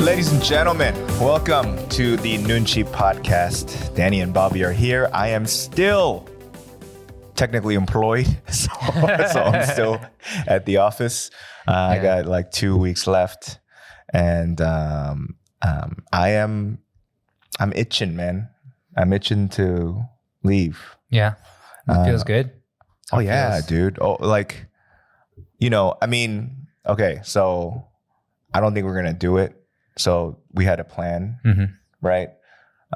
Ladies and gentlemen, welcome to the Noonchi podcast. Danny and Bobby are here. I am still technically employed, so, so I'm still at the office. Uh, I got like two weeks left, and um, um, I am I'm itching, man. I'm itching to leave. Yeah. It feels good. Oh It yeah, feels- dude. Oh, like you know, I mean, okay, so I don't think we're gonna do it. So we had a plan, Mhm. right?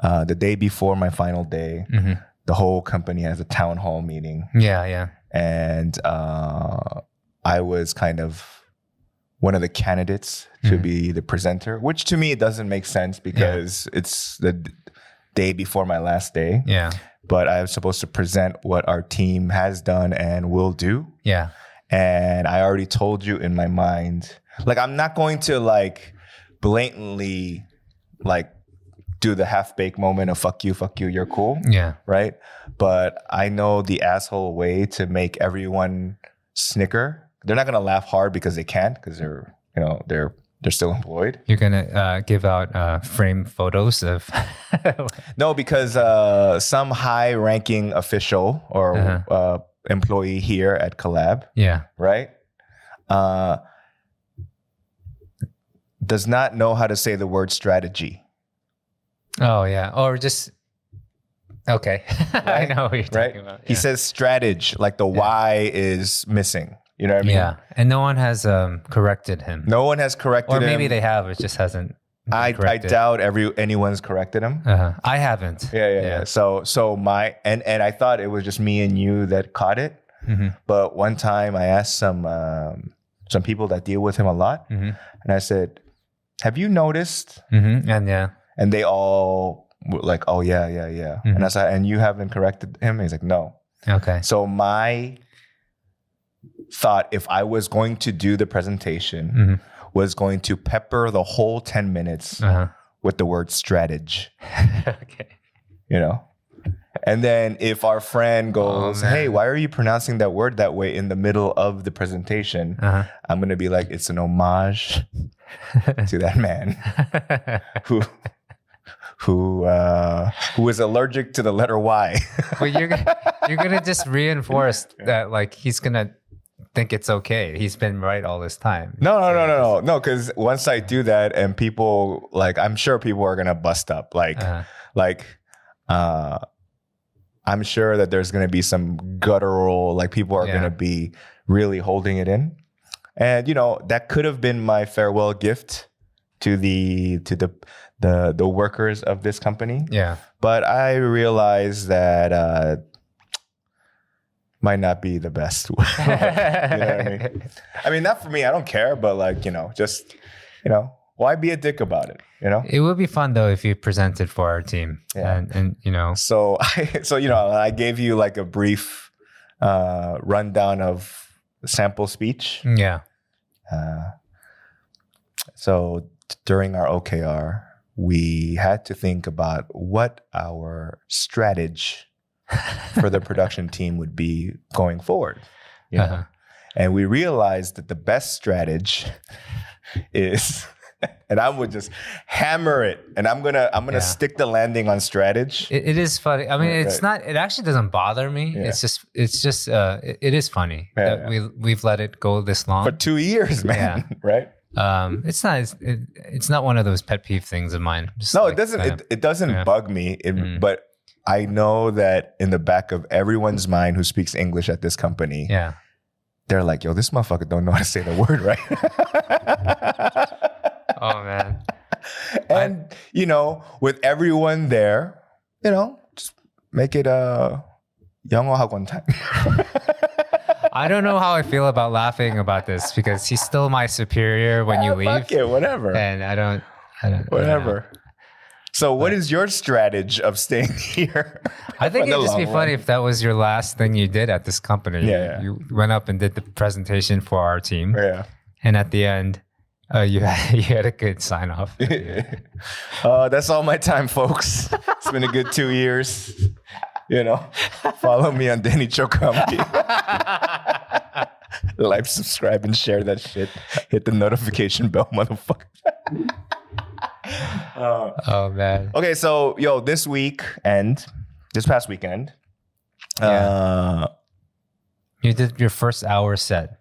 Uh, the day before my final day, Mhm. the whole company has a town hall meeting, Yeah, yeah. and uh, I was kind of one of the candidates to Mhm. be the presenter, which to me it doesn't make sense because it's the d- day before my last day Yeah. but I'm supposed to present what our team has done and will do. Yeah. And I already told you in my mind, like I'm not going to like blatantly like do the half baked moment of fuck you, fuck you, you're cool, Yeah. right? But I know the asshole way to make everyone snicker. They're not gonna laugh hard because they can't because they're you know they're they're still employed. You're going to uh, give out uh, frame photos of. No, because uh, some high ranking official or Uh-huh. Employee here at Collab yeah. right? Uh, does not know how to say the word strategy, Oh, yeah. Or just. Okay. I know what you're right? talking about. He says strategy, like the Y is missing. You know what I mean? Yeah. And no one has um, corrected him. No one has corrected or maybe they have. It just hasn't. I, I doubt every anyone's corrected him. Uh-huh. I haven't. Yeah, yeah, yeah. So, so my and and I thought it was just me and you that caught it. Mhm. But one time I asked some um, some people that deal with him a lot, Mhm. and I said, "Have you noticed Mhm. And yeah. and they all were like, "Oh yeah, yeah, yeah." Mhm. And I said, "And you haven't corrected him?" And he's like, "No." Okay. So my thought, if I was going to do the presentation, Mhm. Was going to pepper the whole ten minutes Uh-huh. with the word strategy. okay. You know. And then if our friend goes, man. "Hey, why are you pronouncing that word that way in the middle of the presentation?" Uh-huh. I'm gonna be like, "It's an homage to that man who." Who uh, who is allergic to the letter Y? but you're you're gonna just reinforce that like he's gonna think it's okay. He's been right all this time. No, no, no, no, no, no. Because once I do that, and people like, I'm sure people are gonna bust up. Like, Uh-huh. like, uh, I'm sure that there's gonna be some guttural. Like, people are Yeah. gonna be really holding it in, and you know that could have been my farewell gift to the to the the the workers of this company. Yeah. But I realized that uh, might not be the best. you know I mean? I mean, not for me. I don't care, but like you know, just you know, why be a dick about it? You know. It would be fun though if you presented for our team. Yeah. And and you know So, I, so you know, I gave you like a brief uh, rundown of sample speech. yeah. Uh, so during our OKR, we had to think about what our strategy for the production team would be going forward. Know? Uh-huh. And we realized that the best strategy is, and I would just hammer it, and I'm gonna I'm gonna Yeah. stick the landing on strategy. It, it is funny. I mean, Yeah, it's right. not. It actually doesn't bother me. Yeah. It's just. It's just. Uh, it, it is funny Yeah, that yeah. we we've let it go this long. for two years, man. Right? um, it's not. It's, it, it's not one of those pet peeve things of mine. Just No, like, it doesn't. It, it doesn't yeah. bug me. It, Mm. But I know that in the back of everyone's mind who speaks English at this company, yeah. they're like, yo, this motherfucker don't know how to say the word right. oh man. And I, you know, with everyone there, you know, just make it a young time. I don't know how I feel about laughing about this because he's still my superior when you leave. Fuck it, whatever. And I don't, I don't. Whatever. So, what is your strategy of staying here? I think it'd just be long funny if that was your last thing you did at this company. Yeah, yeah. You went up and did the presentation for our team, Yeah. and at the end, uh, you had you had a good sign off. uh, that's all my time, folks. It's been a good two years. You know, follow me on Danny Cho like, subscribe, and share that shit. Hit the notification bell, motherfucker. Uh, Oh man. okay, so yo, this week and this past weekend, uh, You did your first hour set.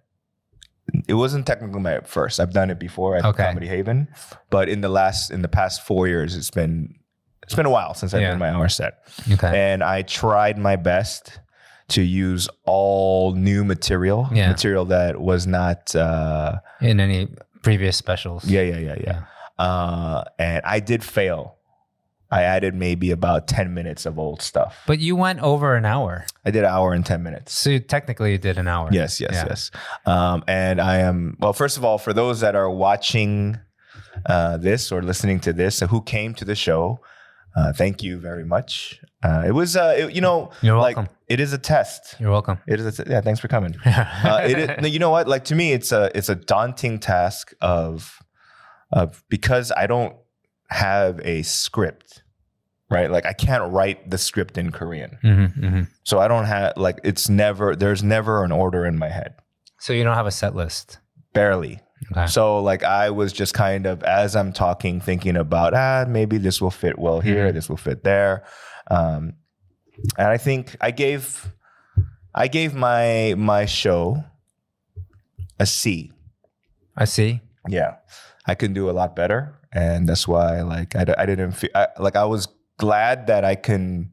it wasn't technically my first. I've done it before at Okay. Comedy Haven, but in the last in the past four years, it's been it's been a while since I've Yeah. done my hour set, Okay. and I tried my best to use all new material, Yeah. material that was not. Uh, In any previous specials. yeah, yeah, yeah, yeah. Uh, and I did fail. I added maybe about ten minutes of old stuff. But you went over an hour. I did an hour and ten minutes. So you technically you did an hour. Yes, yes, Yeah. yes. Um, and I am well. First of all, for those that are watching uh, this or listening to this, who came to the show, uh, thank you very much. Uh, it was, uh, it- you know, You're like welcome. it is a test. You're welcome. It is, a t- yeah. Thanks for coming. Uh, it is, you know what? Like to me, it's a it's a daunting task of because I don't have a script, right? Like I can't write the script in Korean, hmm hmm so I don't have like it's never there's never an order in my head, So you don't have a set list. barely. Okay. So like I was just kind of as I'm talking, thinking about ah maybe this will fit well here, Mhm. this will fit there, um, and I think I gave I gave my my show a C. I see. Yeah, I can do a lot better, and that's why like I, d- I didn't feel I, like I was glad that I can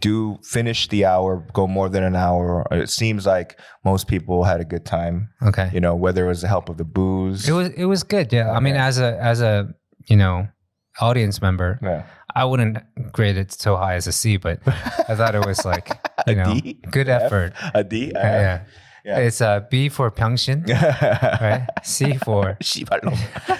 do finish the hour, go more than an hour. It seems like most people had a good time. Okay. You know, whether it was the help of the booze. It was it was good. Yeah. I mean, Yeah. as a as a you know audience member, yeah. I wouldn't grade it so high as a C, but I thought it was like you A know D? good F? effort. a D. Uh, yeah. Yeah. It's a B for Pyeongchon, right? C for 씨발로.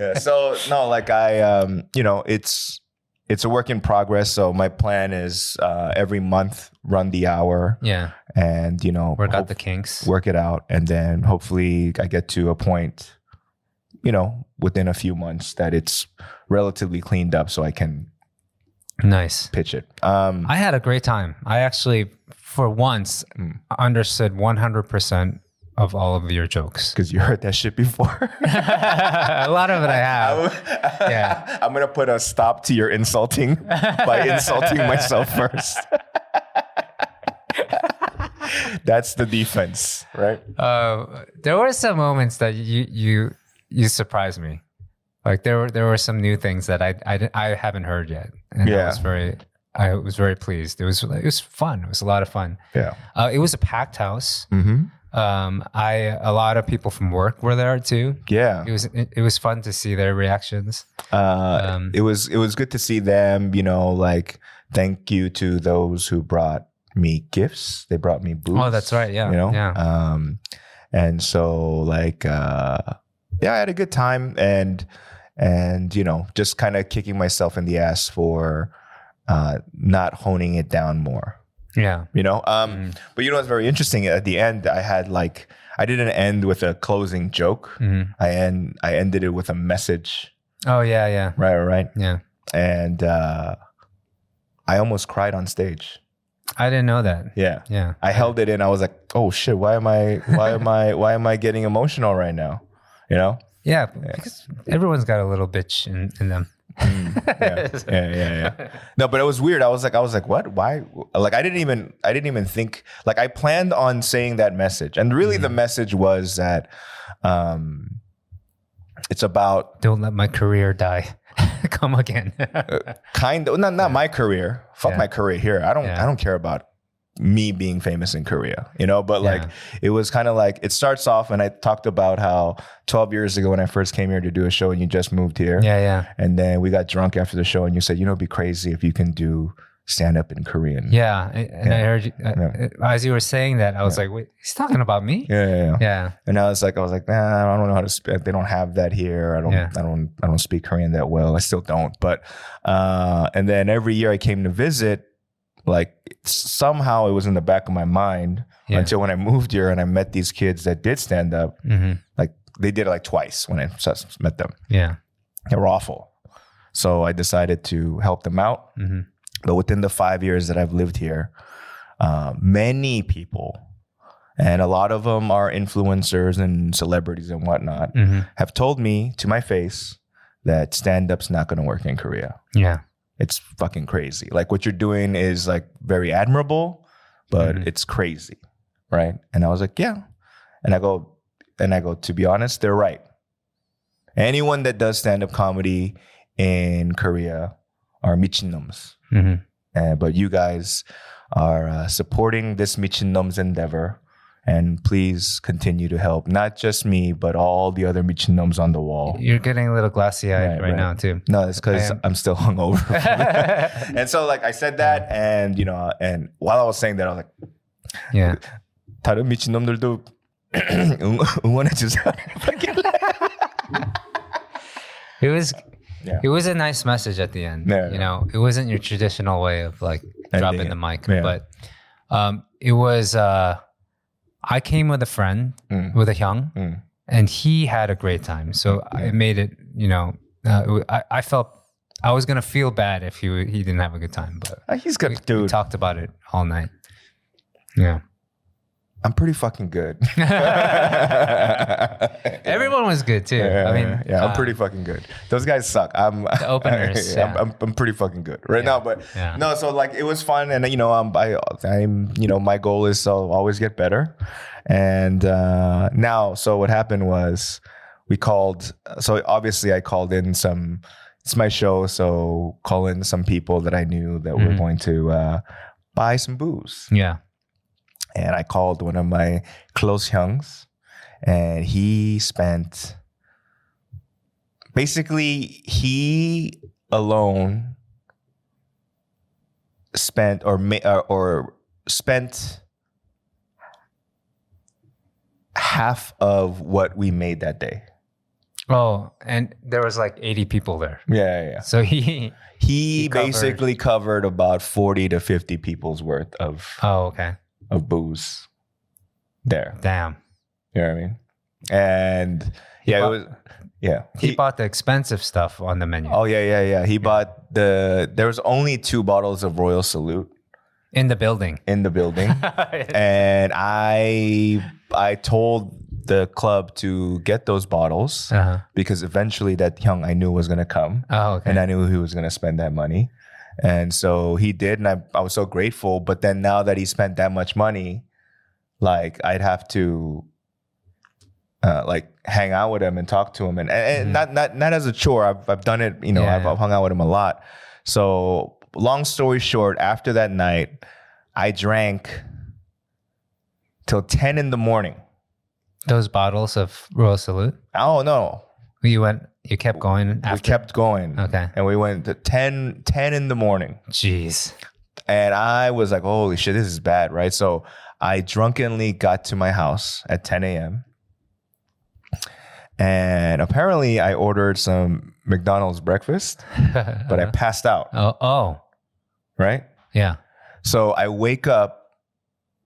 yeah. So no, like I, um, you know, it's it's a work in progress. So my plan is uh, every month run the hour yeah. and you know Work out the kinks. work it out, and then hopefully I get to a point, you know, within a few months that it's relatively cleaned up, so I can Nice. pitch it. Um, I had a great time. I actually, for once, Mm. understood 100% of all of your jokes. because you heard that shit before. a lot of it I have. I'm- Yeah. I'm gonna put a stop to your insulting by insulting myself first. That's the defense, right? Uh, there were some moments that you you you surprised me. Like there were there were some new things that I I, I haven't heard yet, and I Yeah. was very I was very pleased. It was it was fun. It was a lot of fun. Yeah. Uh, it was a packed house. Mm-hmm. Um, I a lot of people from work were there too. Yeah. It was it, it was fun to see their reactions. Uh, Um, it was it was good to see them. You know, like thank you to those who brought me gifts. They brought me boots. Oh, that's right. Yeah, You know. yeah. Um, and so like uh, yeah, I had a good time and and you know just kind of kicking myself in the ass for uh, not honing it down more. Yeah. You know. Um, Mm. But you know what's very interesting? At the end, I had like I didn't end with a closing joke. Mhm. I end I ended it with a message. Oh yeah, yeah, Right, right, yeah. And uh, I almost cried on stage. I didn't know that. Yeah. Yeah. I held it in. I was like, "Oh shit! Why am I? Why am I? Why am I getting emotional right now?" You know? Yeah, because everyone's got a little bitch in, in them. Mm, yeah, yeah, yeah, yeah. No, but it was weird. I was like, I was like, "What? Why?" Like, I didn't even, I didn't even think. Like, I planned on saying that message, and really, the mm. message was that um, it's about Don't let my career die. Come again. Uh, kind of not not my career. Fuck Yeah. my career here. I don't Yeah. I don't care about me being famous in Korea, you know, but like it was kind of like it starts off and I talked about how 12 years ago when I first came here to do a show and you just moved here. yeah, yeah, And then we got drunk after the show and you said, you know, it'd be crazy if you can do stand up in Korean. yeah. And I heard you, uh, as you were saying that, I was like, wait, he's talking about me? Yeah, yeah, yeah. Yeah. And I was like, I was like, nah, I don't know how to speak. They don't have that here. I don't, Yeah. I don't, I don't speak Korean that well. I still don't. But, uh, and then every year I came to visit, like somehow it was in the back of my mind Yeah. until when I moved here and I met these kids that did stand up. hmm Like they did it like twice when I met them. Yeah. They were awful. So I decided to help them out. hmm But within the five years that I've lived here, uh, many people, and a lot of them are influencers and celebrities and whatnot, hmm have told me to my face that stand up's not going to work in Korea. Yeah. It's fucking crazy. Like what you're doing is like very admirable, but Mhm. it's crazy, right? And I was like, yeah. And I go, and I go. To be honest, they're right. Anyone that does stand up comedy in Korea are michinoms. hmm Uh, but you guys are uh, supporting this Michinnom's endeavor. And please continue to help not just me, but all the other Michinnoms on the wall. You're getting a little glassy eyed Right, right, right. now too. No, it's because I am- I'm still hungover. and so, like, I said that, and you know, and while I was saying that, I was like, yeah. 다른 미친놈들도 응- 응원해 주세요. It was Yeah. it was a nice message at the end. Yeah, you yeah. know, it wasn't your traditional way of like dropping Ending the it. mic, Yeah. but um, it was. Uh, I came with a friend Mm. with a young, Mm. and he had a great time. So it made it. You know, uh, I, I felt I was gonna feel bad if he he didn't have a good time, but Uh, He's we, good, we dude. talked about it all night. Yeah, I'm pretty fucking good. everyone was good too. Yeah, I mean, yeah, yeah, I'm uh, pretty fucking good. Those guys suck. I'm The openers, I'm, yeah. I'm, I'm pretty fucking good right Yeah, now. But yeah. no, so like it was fun, and you know, I'm I, I'm you know, my goal is to always get better. And uh, now, so what happened was we called. So obviously, I called in some. It's my show, so call in some people that I knew that were Mhm. going to uh, buy some booze Yeah. and I called one of my close youngs, and he spent basically he alone spent or ma- or, or spent half of what we made that day. Oh, and there was like 80 people there. Yeah, yeah. yeah. So he. He, He basically covered about forty to fifty people's worth of Oh, okay. of booze there. Damn. You know what I mean? And yeah, bought- it was yeah. He, bought the expensive stuff on the menu Oh yeah, yeah, yeah. He bought the. There was only two bottles of Royal Salute in the building. in the building, and I I told the club to get those bottles uh-huh. because eventually that young I knew was gonna come, Oh, okay. and I knew he was gonna spend that money, and so he did, and I I was so grateful. But then now that he spent that much money, like I'd have to. Uh, like hang out with him and talk to him and, and, Mhm. not not not as a chore I've, I've done it you know Yeah, I've. I've hung out with him a lot so long story short after that night I drank till 10 in the morning Those bottles of Royal Salute. oh no You went. You kept going after. we kept going Okay. and we went to 10 10 in the morning Jeez. and I was like holy shit this is bad right so I drunkenly got to my house at 10 a.m and apparently I ordered some McDonald's breakfast but I passed out Oh. Oh. right Yeah. So I wake up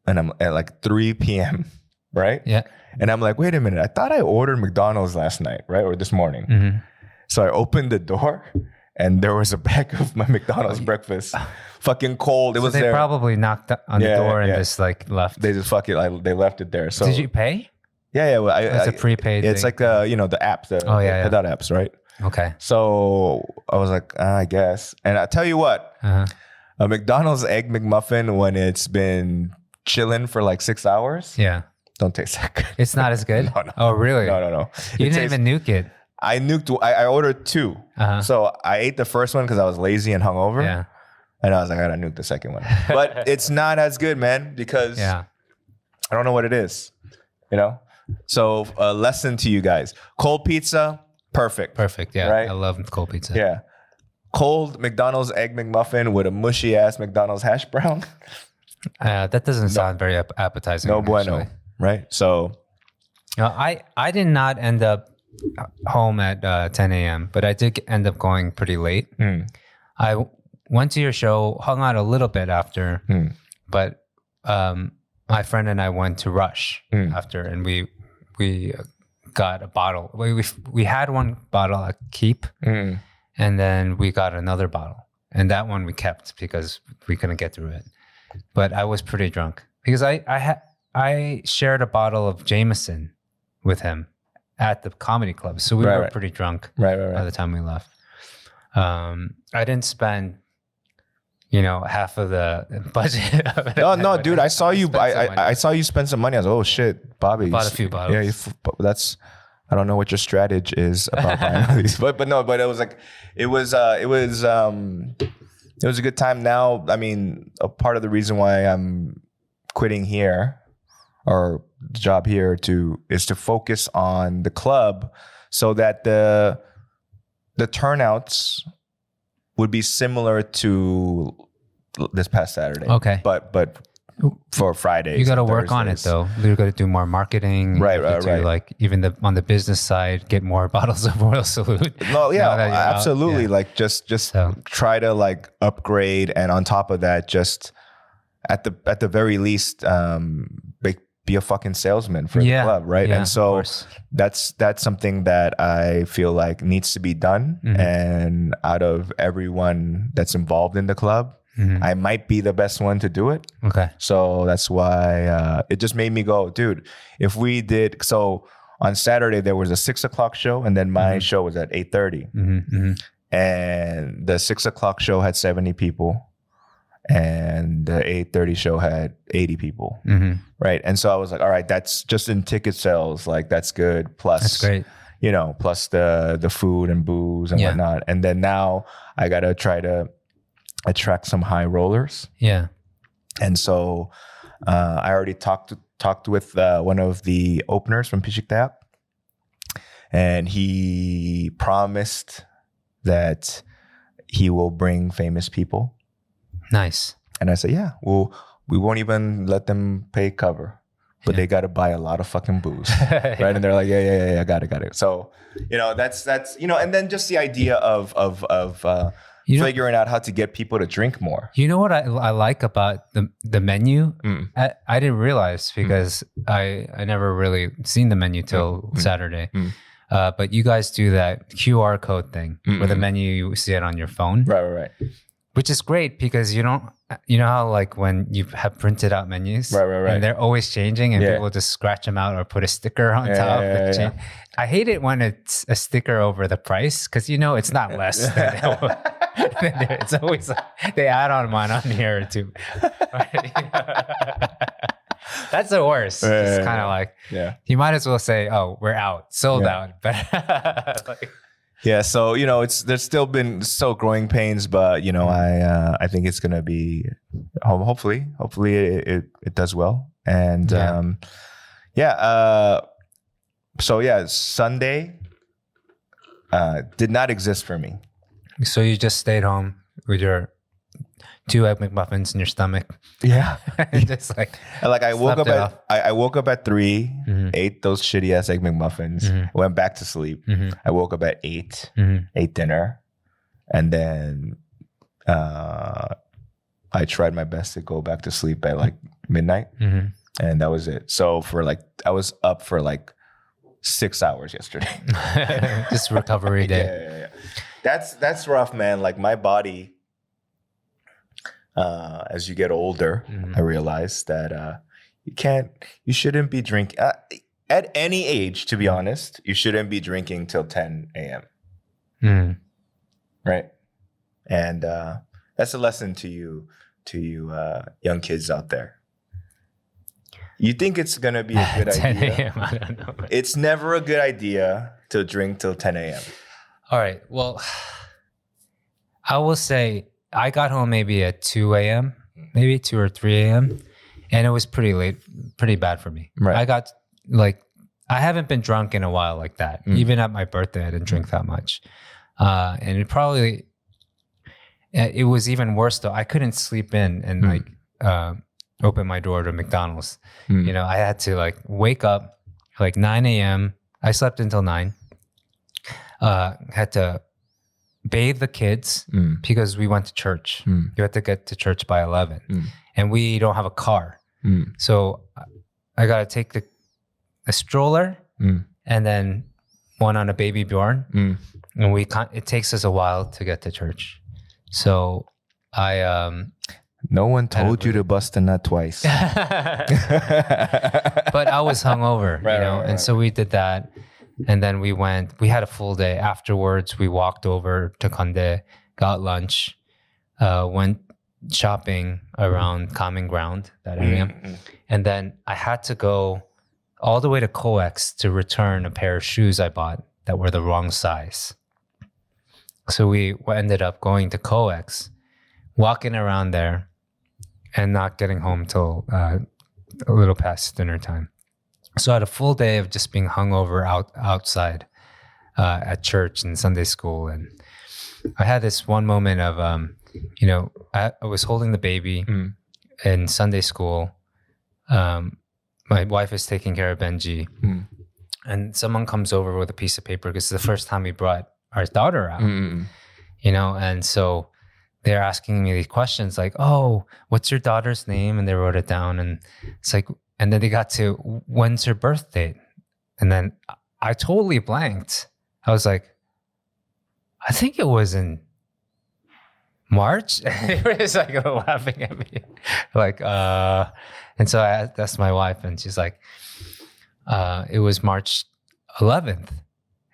and I'm at like 3 p.m., right? Yeah. And I'm like, wait a minute, I thought I ordered McDonald's last night, right? Or this morning. hmm So I opened the door and there was a bag of my McDonald's breakfast. Fucking cold. It So was they there. probably knocked on Yeah, the door and yeah. just like left. they just fuck it. Like, they left it there. So Did you pay? Yeah, yeah. Well, I, That's I- a prepaid. it's thing. like uh, you know, the app, the, Oh, yeah, the yeah. Apps, right? okay. So I was like, ah, I guess. And I tell you what, Uh-huh. a McDonald's egg McMuffin when it's been chilling for like six hours, Yeah. don't taste that good. It's not as good. No, no. Oh, really? No, no, no. You It didn't tastes- even nuke it. I nuked. I, I ordered two. Uh-huh. So I ate the first one because I was lazy and hungover, Yeah. and I was like, I gotta nuke the second one. But it's not as good, man, because Yeah. I don't know what it is. You know. So a lesson to you guys: cold pizza, perfect. Perfect. Yeah. Right? I love cold pizza. Yeah. Cold McDonald's egg McMuffin with a mushy ass McDonald's hash brown. Uh, that doesn't sound very appetizing. No bueno. actually. Right. So No, I I did not end up home at uh, 10 a.m., but I did end up going pretty late. mm, I w- went to your show, hung out a little bit after, Mm. but um, my friend and I went to Rush Mm. after, and we we got a bottle. We we, we had one bottle at Keep, mm, and then we got another bottle, and that one we kept because we couldn't get through it. But I was pretty drunk because I I had I shared a bottle of Jameson with him at the comedy club, so we Right, were right. pretty drunk Right, right, by the time we left. Um, I didn't spend, you know, half of the budget. Of. No, no, dude. I saw you. I, I. I saw you spend some money. I was like, oh shit, Bobby. Bought a few Yeah, bottles. you f- that's. I don't know what your strategy is about buying all these, but but no, but it was like, it was uh, it was um, it was a good time. Now, I mean, a part of the reason why I'm quitting here or the job here to is to focus on the club, so that the the turnouts would be similar to this past Saturday. Okay. but but for Fridays. You got to work on it though. You got to do more marketing. Right, right, right. Like even the on the business side, get more bottles of Royal Salute. No, yeah, Now that you're out, absolutely. yeah. Like just just So- try to like upgrade, and on top of that, just at the at the very least, um, be, be a fucking salesman for Yeah, the club, right? yeah, and so that's that's something that I feel like needs to be done. Mhm. And out of everyone that's involved in the club, Mhm. I might be the best one to do it. Okay. So that's why uh, it just made me go, dude. If we did so on Saturday, there was a six o'clock show, and then my Mhm. show was at eight thirty, hmm hmm and the six o'clock show had seventy people, and the eight thirty show had eighty people, hmm right? And so I was like, all right, that's just in ticket sales, like that's good. Plus, That's great. you know, plus the the food and booze and Yeah. whatnot. And then now I gotta try to attract some high rollers. Yeah. And so uh, I already talked talked with uh, one of the openers from Pichiktaap, and he promised that he will bring famous people. Nice. And I said, yeah, well, we won't even let them pay cover, but they got to buy a lot of fucking booze. right? And they're like, yeah, yeah, yeah, yeah, I got it, got it. So, you know, that's that's you know, and then just the idea of of of uh, You know, figuring out how to get people to drink more. you know what I, I like about the the menu? Mm. I, I didn't realize because I I never really seen the menu till Saturday. Mm. Uh, but you guys do that QR code thing where the menu you see it on your phone, Right, right, right, which is great because you don't you know how like when you have printed out menus, Right, right, right. and they're always changing, and Yeah. people just scratch them out or put a sticker on Yeah, top. yeah, I hate it when it's a sticker over the price because you know it's not less. than it's always like, they add on one on here too. That's the worst. It's kind of like yeah. you might as well say, "Oh, we're out, sold out." But like, Yeah, so you know, it's there's still been still growing pains, but you know, I uh, I think it's gonna be ho- hopefully hopefully it it, it does well, and Yeah. um, yeah. Uh, so yeah, Sunday uh, did not exist for me. so you just stayed home with your two egg McMuffins in your stomach, Yeah, and just like like I woke up at. I, I woke up at 3 Mhm. ate those shitty ass egg McMuffins, Mhm. went back to sleep. Mhm. I woke up at eight, Mhm. ate dinner, and then uh, I tried my best to go back to sleep at like midnight, Mhm. and that was it. So for like, I was up for like six hours yesterday. just recovery yeah, day. yeah, yeah. That's that's rough, man. Like my body, uh, as you get older, Mhm. I realize that uh, you can't, you shouldn't be drinking uh, at any age. To be honest, you shouldn't be drinking till ten a.m. Mm. right? And uh, that's a lesson to you, to you uh, young kids out there. You think it's gonna be a good 10 idea? a.m. I don't know. It's never a good idea to drink till ten a.m. All right. Well, I will say I got home maybe at 2 a.m., maybe 2 or 3 a.m., and it was pretty late, pretty bad for me. Right. I got like, I haven't been drunk in a while like that. Mm. Even at my birthday, I didn't drink that much. Uh, and it probably, uh, it was even worse though. I couldn't sleep in and Mm. like uh, open my door to McDonald's. Mm. You know, I had to like wake up like 9 a.m. I slept until 9. Uh, had to bathe the kids Mm. because we went to church. Mm. You had to get to church by 11. Mm. And we don't have a car. Mm. So I got to take the a stroller Mm. and then one on a baby Bjorn. Mm. And we can it takes us a while to get to church. So I um No one told you to bust a nut twice. but I was hungover, Right, you know, right, right, and so we did that, and then we went. We had a full day. Afterwards, we walked over to Kondae, got lunch, uh, went shopping around Common Ground that area, Mm-hmm. and then I had to go all the way to Coex to return a pair of shoes I bought that were the wrong size. So we ended up going to Coex, walking around there, and not getting home till uh, a little past dinner time. So I had a full day of just being hungover out outside uh, at church and Sunday school, and I had this one moment of, um, you know, I, I was holding the baby Mm. in Sunday school. Um, my wife is taking care of Benji, Mm. and someone comes over with a piece of paper because it's the first time we brought our daughter out Mm-mm. you know and so they're asking me these questions like oh what's your daughter's name and they wrote it down and it's like and then they got to when's her birth date and then i totally blanked. I was like i think it was in march? Just like laughing at me. Like uh and so i asked my wife and she's like uh it was march 11th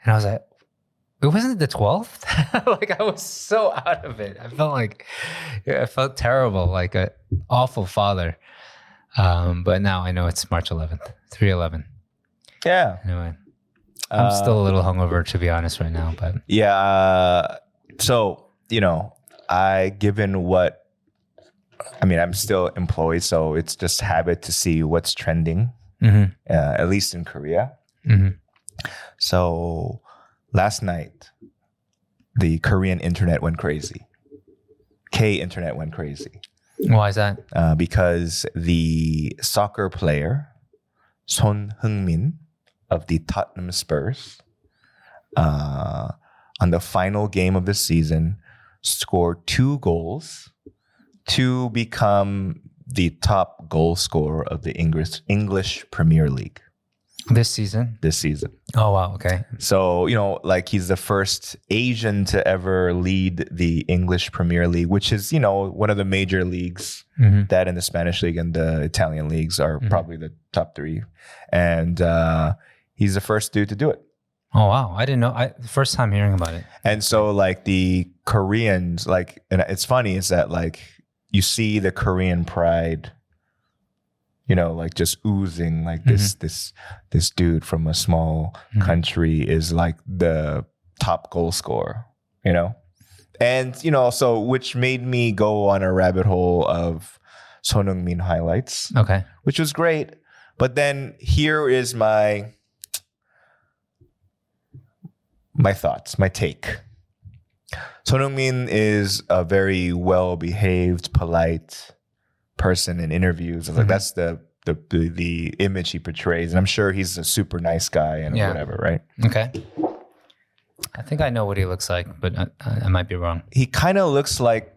and i was like it wasn't the 12th like i was so out of it. I felt like i felt terrible like a awful father um but now i know it's march 11th 311 Yeah. anyway i'm Uh, still a little hungover to be honest right now but Yeah. uh, So, you know, I, given what, I mean, I'm still employed, so it's just habit to see what's trending, Mhm, uh, at least in Korea. mhm. So last night, the Korean internet went crazy. K internet went crazy why is that? Uh, because the soccer player Son Heung-min of the Tottenham Spurs uh, on the final game of the season scored two goals to become the top goal scorer of the English English Premier League this season this season. oh wow okay So, you know, like he's the first Asian to ever lead the English Premier League, which is, you know, one of the major leagues Mhm. that in the Spanish league and the Italian leagues are probably the top three. And uh, he's the first dude to do it. oh wow i didn't know i first time hearing about it And so, like, the Koreans, like, and it's funny is that, like, you see the Korean pride, you know, like just oozing, like this, this, this dude from a small Mhm. country is like the top goal scorer, you know? And, you know, so which made me go on a rabbit hole of Son Heung-min highlights, okay which was great. But then here is my my thoughts, my take. Son Heung-min is a very well-behaved, polite person in interviews. Like Mhm. that's the, the the the image he portrays, and I'm sure he's a super nice guy and Yeah. whatever, right? okay i think i know what he looks like but i, I might be wrong He kind of looks like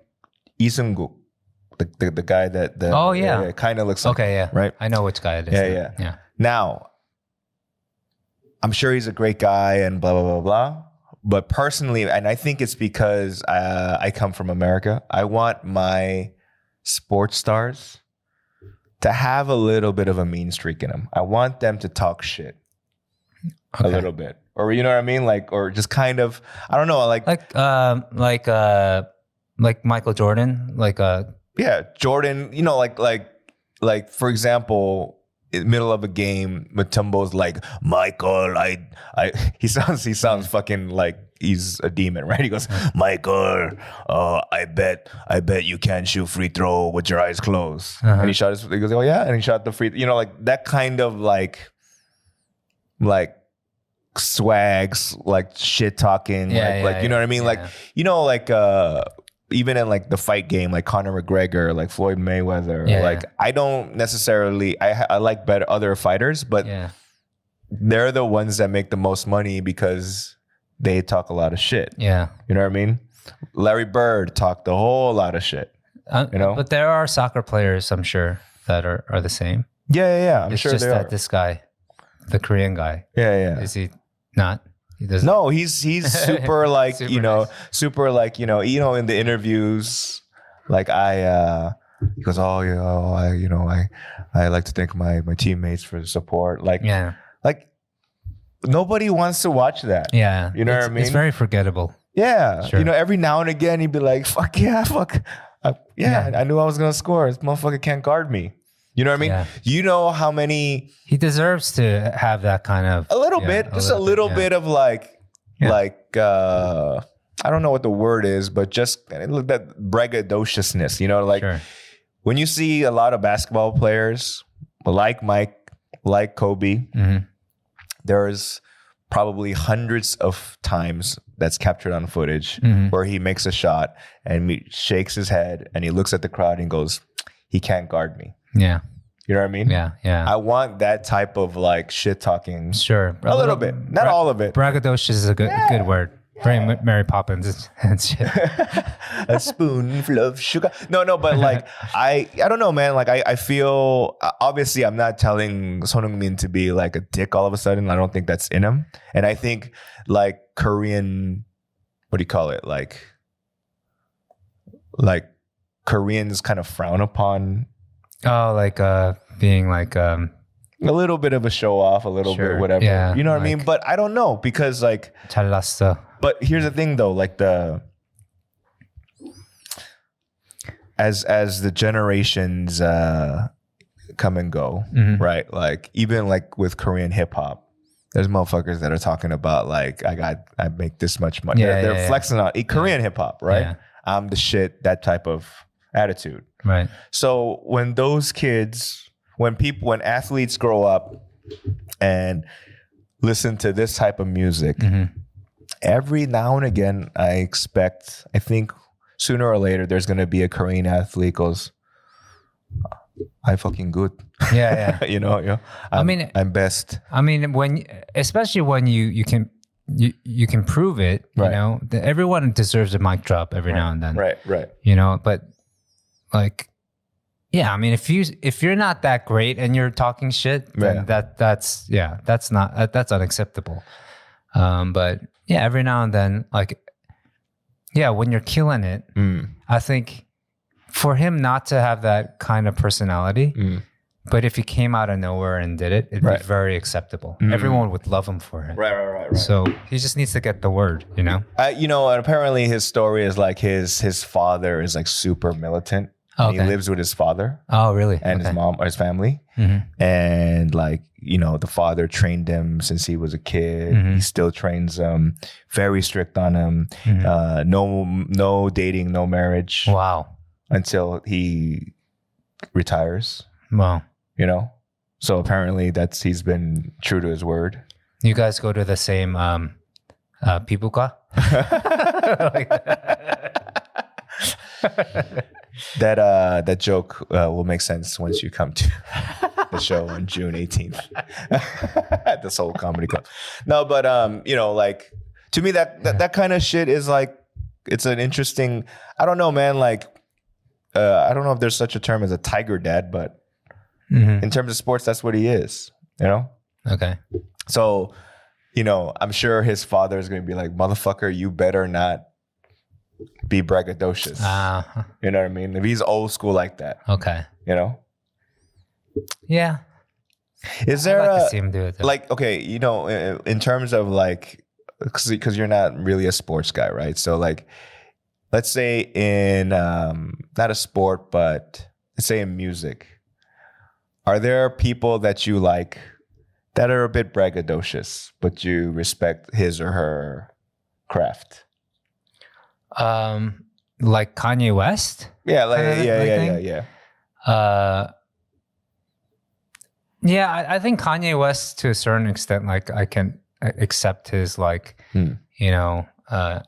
Seung-guk, the, the the guy that the Oh, yeah. kind of looks like okay yeah right. i know which guy it is Yeah, now. yeah. yeah Now, I'm sure he's a great guy and blah blah blah blah. But personally, and I think it's because uh, I come from America. I want my sports stars to have a little bit of a mean streak in them. I want them to talk shit a little bit, or you know what I mean, like, or just kind of, I don't know, like, like um like uh like Michael Jordan like uh yeah, Jordan. You know, like, like, like for example. In the middle of a game, Mutombo's like, Michael, I, I, he sounds, he sounds fucking like he's a demon, right? He goes, Michael, uh, I bet, I bet you can't shoot free throw with your eyes closed. Uh-huh. And he shot his, he goes, oh yeah, and he shot the free, you know, like that kind of like, like swags, like shit talking, Yeah, like, yeah, like you know what I mean, yeah. like you know, like uh, even in like the fight game, like Conor McGregor, like Floyd Mayweather, Yeah, like. I don't necessarily, I I like better other fighters, but yeah they're the ones that make the most money because they talk a lot of shit. yeah You know what I mean? Larry Bird talked a whole lot of shit. Uh, You know? but there are soccer players I'm sure that are are the same Yeah, yeah, yeah. I'm it's sure just that are. this guy the Korean guy yeah, yeah. is he not he doesn't No, he's he's super like Super you know nice. super like you know you know in the interviews like I uh He goes, "Oh yeah, oh, I you know I I like to thank my my teammates for the support." Like Yeah. like nobody wants to watch that. Yeah. You know what I mean? It's very forgettable. Yeah, Sure. you know, every now and again he'd be like, "Fuck yeah, fuck, I, yeah, Yeah. I knew I was gonna score. This motherfucker can't guard me." You know what I mean? Yeah. You know how many He deserves to have that kind of a little yeah, bit, just a little bit of like, like uh I don't know what the word is, but just that braggadociousness. You know, like Sure. when you see a lot of basketball players like Mike, like Kobe, Mhm. There's probably hundreds of times that's captured on footage Mhm. where he makes a shot and he shakes his head and he looks at the crowd and goes, "He can't guard me." Yeah. You know what I mean? Yeah. Yeah. I want that type of like shit talking. sure. A little bit, not all of it. Braggadocious is a good good word. Very M- Mary Poppins and shit. a spoonful of sugar. No, no, but like I, I don't know, man. Like I, I feel uh, obviously I'm not telling Son Heung-min to be like a dick all of a sudden. I don't think that's in him, and I think like Korean, what do you call it? Like, like Koreans kind of frown upon Oh, like uh being like um a little bit of a show off, a little Sure. bit whatever. Yeah, you know what I mean? like- But I don't know because like 잘났어. But here's the thing, though, like the as as the generations uh, come and go, Mhm. right? Like even like with Korean hip hop, there's motherfuckers that are talking about like I got I make this much money. Yeah, they're they're yeah, flexing on Korean hip hop, right? I'm the shit. That type of attitude. Right. So when those kids, when people, when athletes grow up and listen to this type of music, Mhm. Every now and again, I expect, I think sooner or later, there's going to be a Korean athlete goes, I fucking good. Yeah, yeah. you know, you know, I mean- I'm best. I mean, when especially when you you can you you can prove it, Right. you know, that everyone deserves a mic drop every now and then, Right, right. you know. But like, yeah, I mean, if you if you're not that great and you're talking shit, that that's yeah, that's not that, that's unacceptable. Um, but yeah, every now and then, like, yeah, when you're killing it, Mm, I think for him not to have that kind of personality, mm. but if he came out of nowhere and did it, it'd Right. be very acceptable. Mm. Everyone would love him for it. Right, right, right, right. So he just needs to get the word, you know? Uh, you know, and apparently his story is like his his father is like super militant. And He lives with his father Oh, really? and his mom or his family. Mhm. and like you know the father trained him since he was a kid Mhm. he still trains him very strict on him Mhm. uh no no dating no marriage Wow. until he retires Wow. you know so apparently that's he's been true to his word You guys go to the same um, uh? that uh that joke uh, will make sense once you come to the show on June 18th at the Seoul Comedy Club. No, but um, you know, like to me that that, that kind of shit is like it's an interesting I don't know, man, like uh I don't know if there's such a term as a tiger dad, but Mhm. in terms of sports that's what he is, you know? Okay. So, you know, I'm sure his father is going to be like, "Motherfucker, you better not be braggadocious." Uh, You know what I mean? If he's old school like that, okay. you know? Yeah. Is there like a, to see him do it. like okay, you know, in in terms of like because you're not really a sports guy, right? So like, let's say in um, not a sport, but let's say in music, are there people that you like that are a bit braggadocious, but you respect his or her craft? Um, like Kanye West? Yeah, like Kinda yeah, like yeah, yeah, yeah. Uh, yeah, I, I think Kanye West to a certain extent, like I can accept his like, Hmm. you know, uh,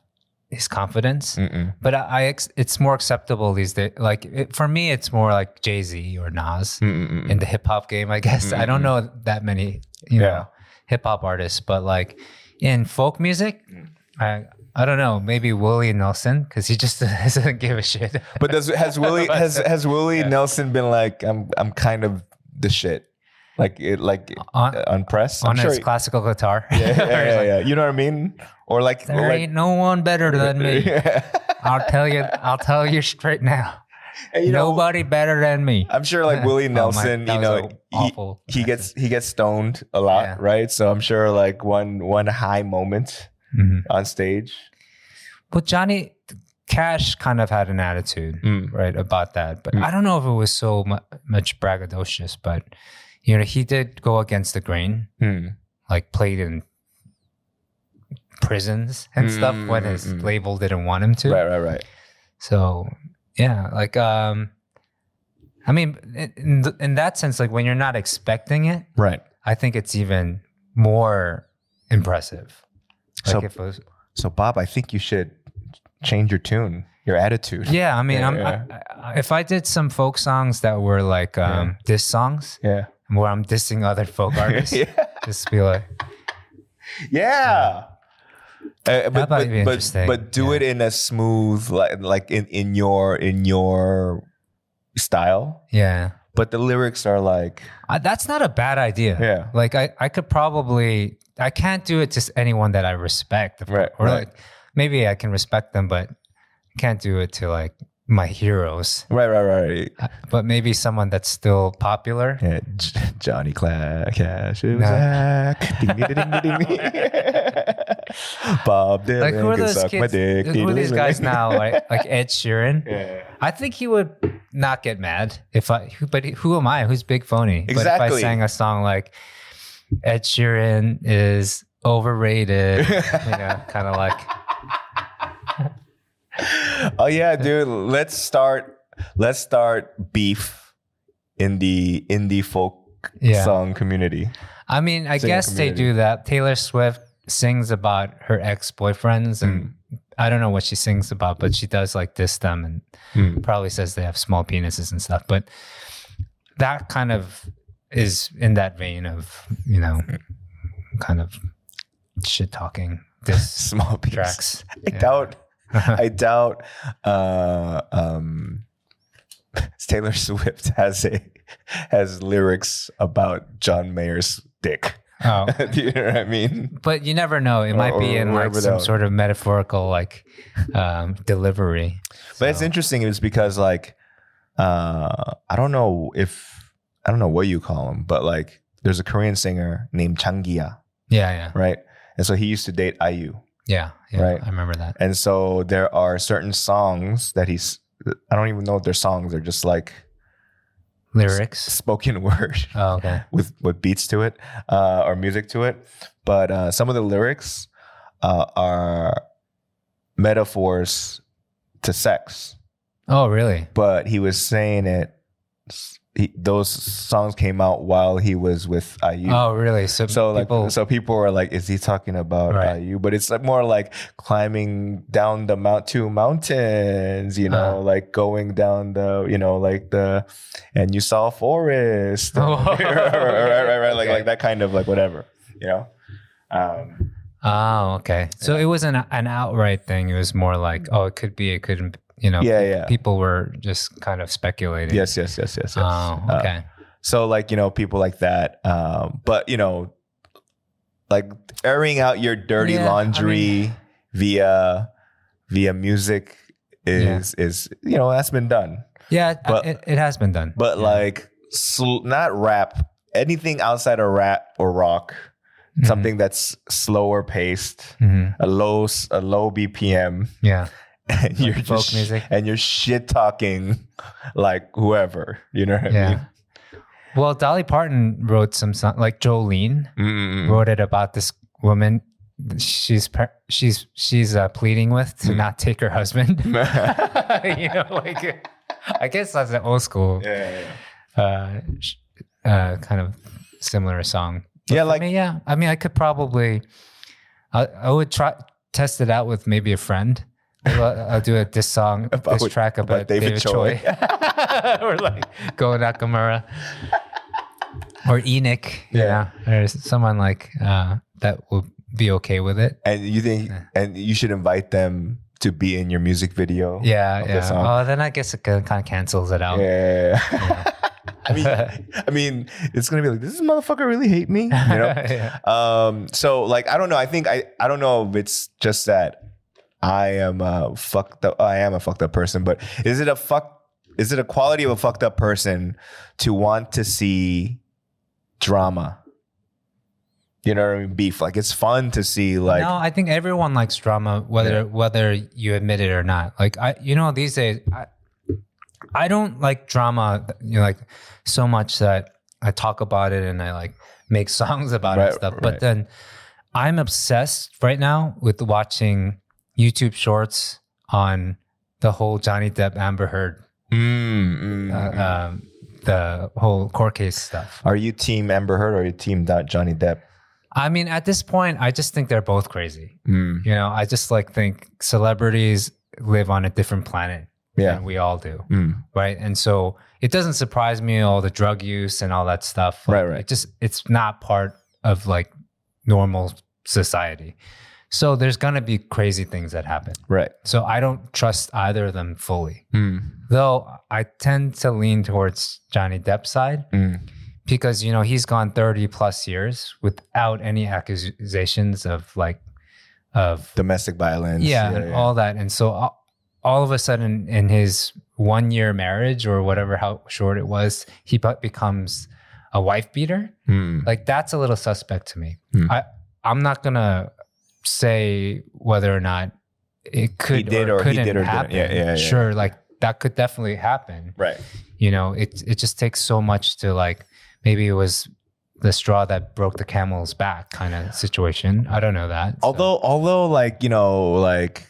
his confidence. Mm-mm. But I, I ex- it's more acceptable these days. Like it, for me, it's more like Jay Z or Nas Mm-mm. in the hip hop game. I guess I don't know that many, you Yeah. know, hip hop artists, but like in folk music, Mm. I I don't know. Maybe Willie Nelson because he just doesn't give a shit. But does has Willie has has Willie Yeah. Nelson been like I'm I'm kind of the shit, like it like on, uh, on press? I'm on sure his he- classical guitar. yeah, yeah, yeah, yeah. You know what I mean? Or like, There or like ain't no one better than me. Yeah. I'll tell you. I'll tell you straight now. And, you know, Nobody better than me. I'm sure like Willie Oh my- Nelson, you know, he, he gets he gets stoned a lot, Yeah. right? So I'm sure like one one high moment Mhm. on stage. Well, Johnny Cash kind of had an attitude, Mm. right, about that. But Mm. I don't know if it was so much braggadocious. But you know, he did go against the grain, Hmm. like played in prisons and stuff when his Mm, mm, mm. label didn't want him to. Right, right, right. So yeah, like um, I mean, in- in, in that sense, like when you're not expecting it, Right. I think it's even more impressive. Like So- if was, So Bob, I think you should change your tune, your attitude. yeah, I mean, Yeah, I'm, yeah. I, I, if I did some folk songs that were like um, diss songs, Yeah. where I'm dissing other folk artists, yeah. just be like, Yeah. Uh, but but but, but do Yeah. it in a smooth like like in, in your in your style. yeah, But the lyrics are like I, that's not a bad idea. Yeah. like I, I could probably, I can't do it to anyone that I respect, Right, or right. like maybe I can respect them, but I can't do it to like my heroes. right, right, right. Uh, but maybe someone that's still popular. Yeah, J- Johnny Cla- Cash No. back. Ding, ding, ding, ding, ding. Bob Dylan Like who are those suck my kids? dick. Who are these guys now? Like like Ed Sheeran. Yeah. I think he would not get mad if I. But who am I? Who's Big Phony? But if I sang a song like Ed Sheeran is overrated, you know, kind of like oh yeah, dude. Let's start. Let's start beef in the indie folk Yeah. song community. I mean, I guess they do that. Taylor Swift sings about her ex boyfriends, and Hmm. I don't know what she sings about, but she does like diss them and Hmm. probably says they have small penises and stuff. But that kind of is in that vein of you know, kind of shit talking this Small piece. tracks. I Yeah. doubt. I doubt. Uh, um, Taylor Swift has a has lyrics about John Mayer's dick. Oh, you know what I mean? but you never know. It might be in like some that- sort of metaphorical like um, delivery. But it's So- interesting is because like uh I don't know if I don't know what you call him, but like there's a Korean singer named Jang Kiha, Yeah, yeah, right? And so he used to date IU. yeah, yeah. Right. I remember that. And so there are certain songs that he's I don't even know if they're songs, they're just like Lyrics. spoken word Oh, okay. with with beats to it uh or music to it. But uh some of the lyrics uh are metaphors to sex. Oh, really? but he was saying it. He, those songs came out while he was with IU. Oh, really? So, so like, people, so people were like, "Is he talking about Right. IU?" But it's like more like climbing down the mount two mountains, you know, Uh-huh. like going down the, you know, like the, and you saw a forest, right, right, right, right, like okay. like that kind of like whatever, you know. Um, oh, okay. So it wasn't a- an outright thing. It was more like, oh, it could be, it couldn't. You know, Yeah, yeah. People were just kind of speculating. yes, yes, yes, yes, yes. Oh, Uh, okay. So like you know people like that, um, but you know, like airing out your dirty Yeah, I laundry via via music is is you know that's been done. yeah, but- it, it has been done. But Yeah. like sl- not rap, anything outside of rap or rock, Mhm. something that's slower paced, Mhm. a low a low BPM, Yeah. and you're folk just music. and you're shit talking like whoever. You know what I Yeah. mean? Well, Dolly Parton wrote some song, like Jolene Mm-mm. wrote it about this woman. She's she's she's uh, pleading with to Mm. not take her husband. you know, like I guess that's an old school yeah, yeah, yeah. uh, uh, kind of similar song. But Yeah, like- me, yeah. I mean, I could probably, I, I would try test it out with maybe a friend. I'll, do a this song, About- this track about, about David David, Choi. Choi, or like Goh Nakamura, or Enoch. Yeah. Yeah, or someone like uh, that would be okay with it. And you think, and you should invite them to be in your music video. Yeah, the yeah. Oh, then I guess it kind of cancels it out. Yeah. I mean, I mean, it's gonna be like, does this motherfucker really hate me? You know. Yeah. um. So, like, I don't know. I think I, I don't know if it's just that I am a fucked up. I am a fucked up person, but is it a fuck is it a quality of a fucked up person to want to see drama? You know what I mean? Beef. Like it's fun to see like no, I think everyone likes drama, whether Yeah. whether you admit it or not. Like I, you know, these days, I, I don't like drama, you know, like so much that I talk about it and I like make songs about it and stuff. right. But then I'm obsessed right now with watching YouTube shorts on the whole Johnny Depp Amber Heard, Mm, mm, uh, mm. um, the whole court case stuff. Are you team Amber Heard or are you team Johnny Depp? I mean, at this point, I just think they're both crazy. Mm, You know, I just like think celebrities live on a different planet yeah. than we all do, Mm, right? And so it doesn't surprise me all the drug use and all that stuff. Like, Right, right. It just it's not part of like normal society. So there's gonna be crazy things that happen. right. So I don't trust either of them fully. Mm, Though I tend to lean towards Johnny Depp's side mm, because you know he's gone 30 plus years without any accusations of like of domestic violence. yeah, and all that. And so all, all of a sudden, in his one year marriage or whatever, how short it was, he becomes a wife beater. Mm, Like that's a little suspect to me. Hmm. I I'm not gonna say whether or not it could did or, or couldn't did or happen. Yeah, yeah, yeah. Sure, like that could definitely happen. right. You know, it it just takes so much to like maybe it was the straw that broke the camel's back kind of situation. I don't know that. so- although although like you know like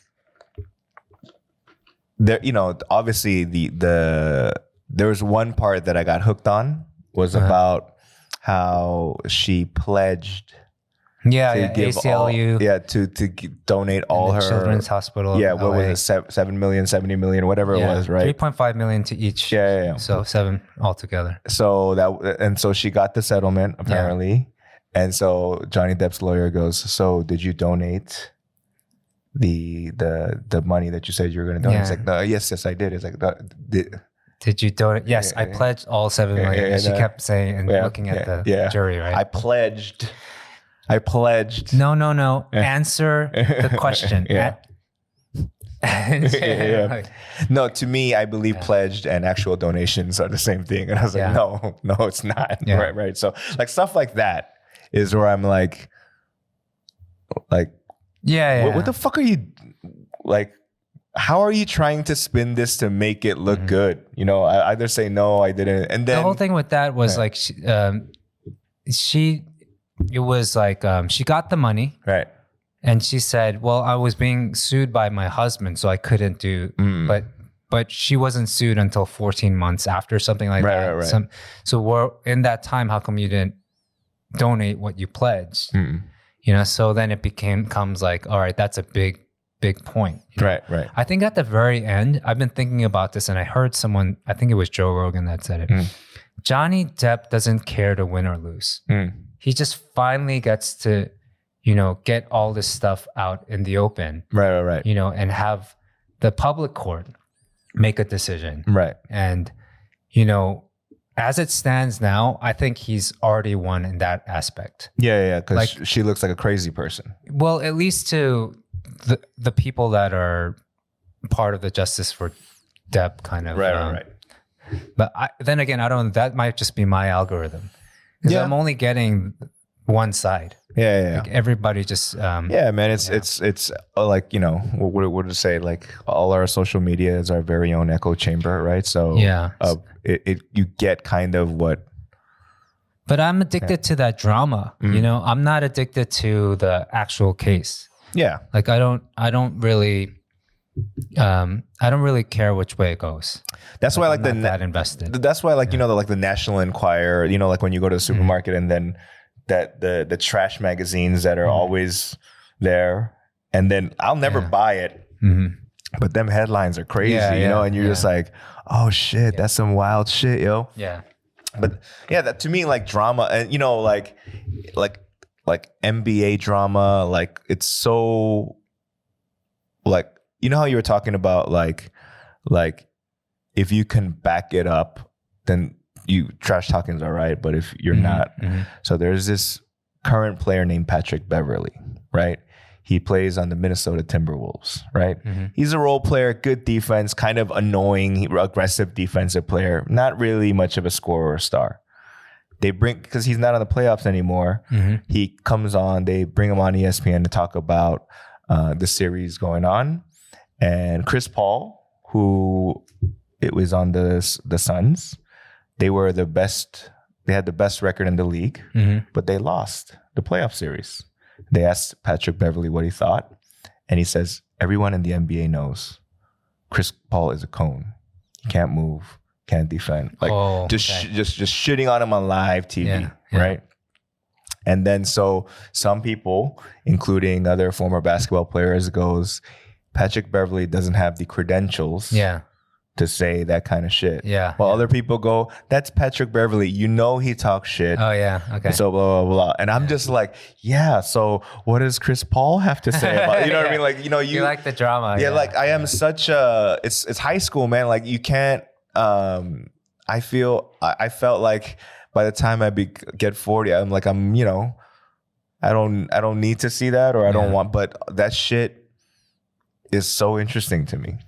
there you know obviously the the there was one part that i got hooked on was Uh-huh. about how she pledged yeah, to yeah, give all, ACLU. yeah to to donate all her Children's Hospital. yeah what was it seven, 7 million 70 million whatever Yeah, it was right 3.5 million to each. yeah, yeah, yeah. So seven altogether. so that and so she got the settlement apparently and so johnny depp's lawyer goes so did you donate the the the money that you said you were going to donate it's like no, yes yes i did it's like "No, did, Did you donate? Yes, I pledged all seven million. she kept saying and looking at the jury, right? i pledged i pledged no, no, no. Answer the question. Yeah. Yeah, like, no to me i believe Yeah. pledged and actual donations are the same thing and i was like Yeah. no no it's not Yeah. right right so like stuff like that is where i'm like like yeah, yeah. What, what the fuck are you like? How are you trying to spin this to make it look Mhm. good? You know, I either say no, I didn't, and then the whole thing with that was like she, um, she it was like um, she got the money right, and she said well i was being sued by my husband so i couldn't do Mm. but but she wasn't sued until 14 months after something like Right, that right, right. Some, so we're, in that time how come you didn't donate what you pledged Mm. you know so then it became comes like all right that's a big big point you know? right, right, I think at the very end, I've been thinking about this and I heard someone, I think it was Joe Rogan that said it. Mm. Johnny Depp doesn't care to win or lose. Mm. He just finally gets to, you know, get all this stuff out in the open, right, right, right, you know, and have the public court make a decision. right. And, you know, as it stands now, I think he's already won in that aspect. Yeah, yeah, because Like- she looks like a crazy person. Well, at least to the the people that are part of the justice for Depp kind of right, um, right, right. But I, then again, I don't. That might just be my algorithm because Yeah. I'm only getting one side. Yeah, yeah, yeah. Like everybody just um, Yeah, man, it's Yeah. it's it's uh, like you know what what what to say like all our social media is our very own echo chamber, right? So yeah. uh, it, it you get kind of what But I'm addicted to that drama. Mhm. You know, I'm not addicted to the actual case. yeah Like I don't. I don't really. Um, I don't really care which way it goes. that's why like I'm the na- that invested. That's why, like you know, the, like the National Enquirer, you know, like when you go to the Mm-hmm. supermarket and then that the the trash magazines that are Mhm. always there, and then I'll never Yeah. buy it, hmm but them headlines are crazy, Yeah, you know, and you're just like, oh shit, that's some wild shit, yo. Yeah. But yeah, that to me, like drama, and you know, like like like NBA drama, like it's so like you know how you were talking about like like if you can back it up, then you trash talking's all right. But if you're Mhm, not, mhm. so there's this current player named Patrick Beverley, right? He plays on the Minnesota Timberwolves, right? Mhm. He's a role player, good defense, kind of annoying, aggressive defensive player, not really much of a scorer or star. They bring because he's not on the playoffs anymore. Mhm. He comes on. They bring him on ESPN to talk about uh, the series going on, and Chris Paul, who it was on the the Suns, they were the best. They had the best record in the league, Mhm. but they lost the playoff series. They asked Patrick Beverley what he thought, and he says everyone in the NBA knows Chris Paul is a cone. He can't move, can't defend. Like Oh, just okay. sh- just just shitting on him on live TV, Yeah, yeah. right? And then so some people, including other former basketball players, goes Patrick Beverley doesn't have the credentials yeah, to say that kind of shit. yeah. While other people go, that's Patrick Beverley. You know he talks shit. Oh yeah. Okay. So blah blah blah, and I'm just like, yeah. So what does Chris Paul have to say about? You know what I mean? Like you know you, you like the drama? yeah, like I am such a it's it's high school, man. Like you can't um I feel I, I felt like by the time I be, get 40, I'm like I'm, you know, I don't I don't need to see that or I don't want but that shit is so interesting to me.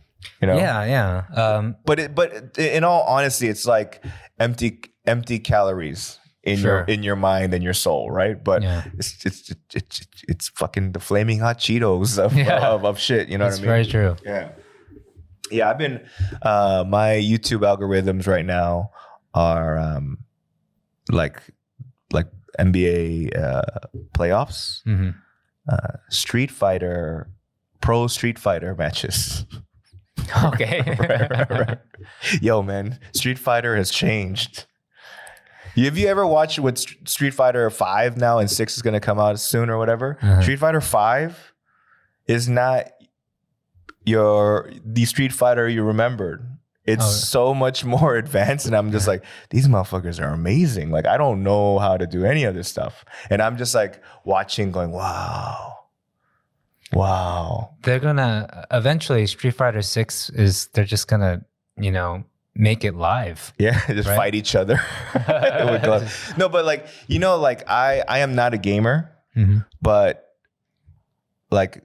You know? Yeah, yeah. Um, But it but in all honesty, it's like empty empty calories in your in your mind and your soul, right? But Yeah. it's, it's it's it's it's fucking the flaming hot Cheetos of Yeah. of, of shit. You know that's what I mean? very true. Yeah. Yeah, I've been uh my YouTube algorithms right now are um like like NBA uh playoffs, hmm uh Street Fighter pro Street Fighter matches. Okay. Right, right, right. Yo, man, Street Fighter has changed. Have you ever watched what Street Fighter 5 now and 6 is going to come out soon or whatever? Uh-huh. Street Fighter 5 is not your the Street Fighter you remembered. It's Oh. so much more advanced and I'm just like these motherfuckers are amazing. Like I don't know how to do any of this stuff. And I'm just like watching going, "Wow. Wow." They're gonna eventually Street Fighter Six is they're just gonna you know make it live. Yeah, just Right? fight each other. no, but like you know, like I I am not a gamer, hmm but like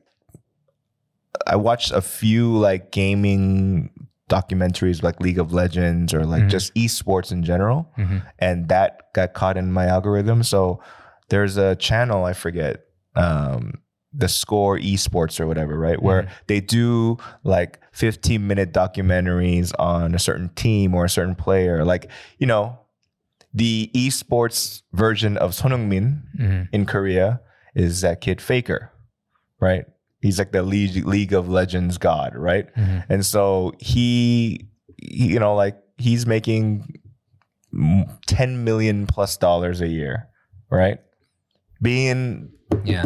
I watched a few like gaming documentaries like League of Legends or like Mhm. just esports in general, hmm and that got caught in my algorithm. So there's a channel I forget. Um, the score esports or whatever right where they do like 15 minute documentaries on a certain team or a certain player like you know the esports version of Son Heung Min hmm in Korea is that kid Faker, right? He's like the League, League of Legends god, right? hmm And so he, he, you know, like he's making 10 million plus dollars a year, right? Being Yeah.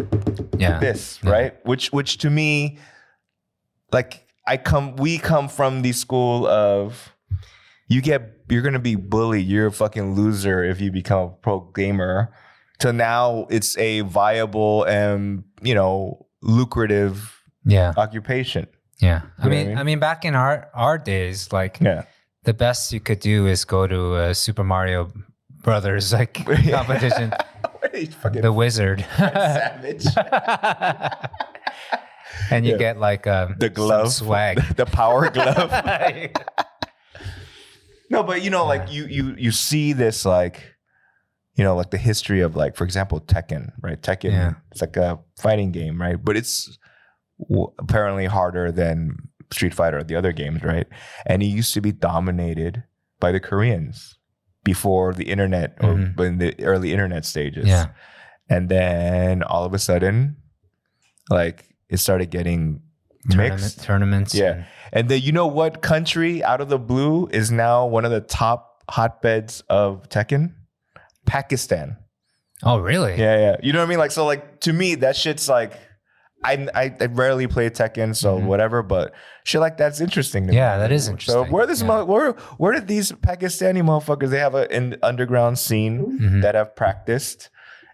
Yeah. this, Yeah. right? Which which to me like I come we come from the school of you get you're gonna be bullied, you're a fucking loser if you become a pro gamer. To now it's a viable and you know lucrative Yeah. occupation. Yeah. I You know I mean, mean? I mean, back in our our days, like Yeah. the best you could do is go to a Super Mario Brothers like competition. fucking the wizard. savage. and you Yeah. get like um, The glove. swag. the power glove. No, but you know, like you you you see this like, you know, like the history of like, for example, Tekken, right? Tekken, Yeah. it's like a fighting game, right? But it's w- apparently harder than Street Fighter or the other games, right? And it used to be dominated by the Koreans before the internet or Mhm. in the early internet stages. yeah. And then all of a sudden, like it started getting Tournament, mixed. tournaments. Yeah. and- And then you know what country out of the blue is now one of the top hotbeds of Tekken? Pakistan. Oh, really? Yeah, yeah. You know what I mean? Like so like to me that shit's like I I, I rarely play Tekken, so Mhm. whatever, but shit like that's interesting to Yeah, me. that is So interesting. where this Yeah. mo- where where did these Pakistani motherfuckers they have an underground scene Mhm. that have practiced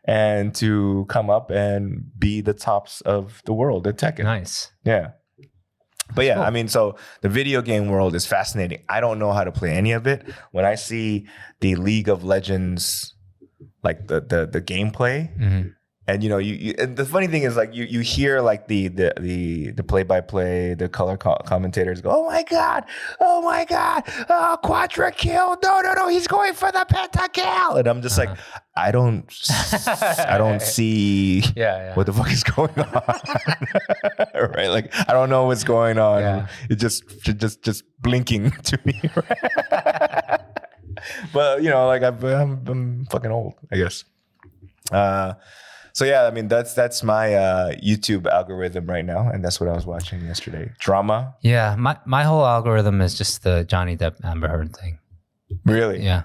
and to come up and be the tops of the world at Tekken. Nice. Yeah. But yeah, Cool. I mean, so the video game world is fascinating. I don't know how to play any of it. When I see the League of Legends, like the the the gameplay, Mhm. And you know, you, you and the funny thing is like you you hear like the the the the play by play, the color co- commentators go, "Oh my god, oh my god, oh quadra kill, no no no, he's going for the pentakill," and I'm just like, I don't, I don't see Yeah, yeah. what the fuck is going on, right? Like I don't know what's going on. Yeah. It just just just blinking to me. but you know, like I've, I'm, I'm fucking old, I guess. Uh, so yeah, I mean that's that's my uh, YouTube algorithm right now, and that's what I was watching yesterday. Drama, yeah, my my whole algorithm is just the Johnny Depp Amber Heard thing. really? Yeah.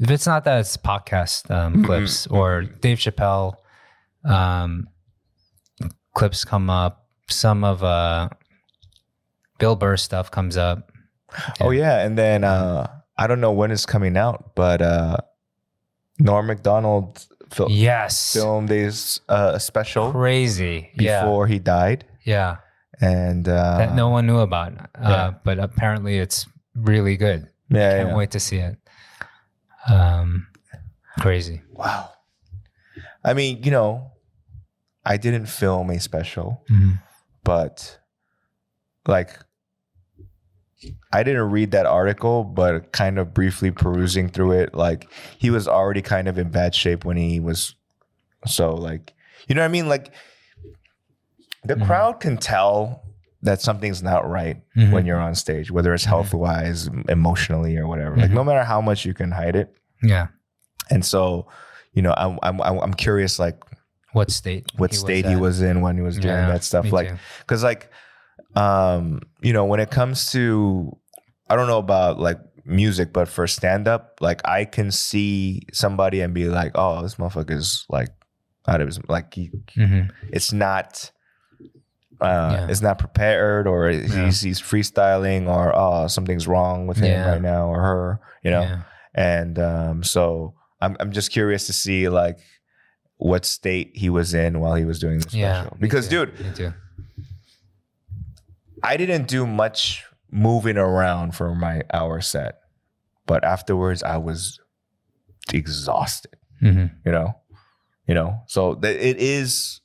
If it's not that, it's podcast um, Mm-hmm. clips or Dave Chappelle um, clips come up. Some of uh, Bill Burr stuff comes up. Oh yeah, and then uh, I don't know when it's coming out, but uh, Norm Macdonald fil- Yes. filmed this uh, special Crazy. Yeah. before he died, Yeah. and uh, That no one knew about. Uh, yeah. But apparently it's really good. yeah, Can't yeah. wait to see it. Um, crazy. Wow. I mean, you know, I didn't film a special, Mhm. but like I didn't read that article, but kind of briefly perusing through it, like he was already kind of in bad shape when he was so like you know what I mean? Like the Mhm. crowd can tell that something's not right Mhm. when you're on stage, whether it's health wise, emotionally, or whatever. Like Mhm. no matter how much you can hide it. Yeah. And so, you know, I'm I'm I'm curious, like What state? what state he was in when he was doing Yeah, that stuff, like because like, um, you know, when it comes to, I don't know about like music, but for stand up, like I can see somebody and be like, oh, this motherfucker's like out of his like he, Mhm. it's not. Uh, Yeah. it's not prepared, or he's, Yeah. he's freestyling, or oh, something's wrong with him Yeah. right now, or her, you know and um, so I'm I'm just curious to see like what state he was in while he was doing the special. Yeah. me because, dude. I didn't do much moving around for my hour set, but afterwards I was exhausted. Mhm. You know, you know. So th- it is,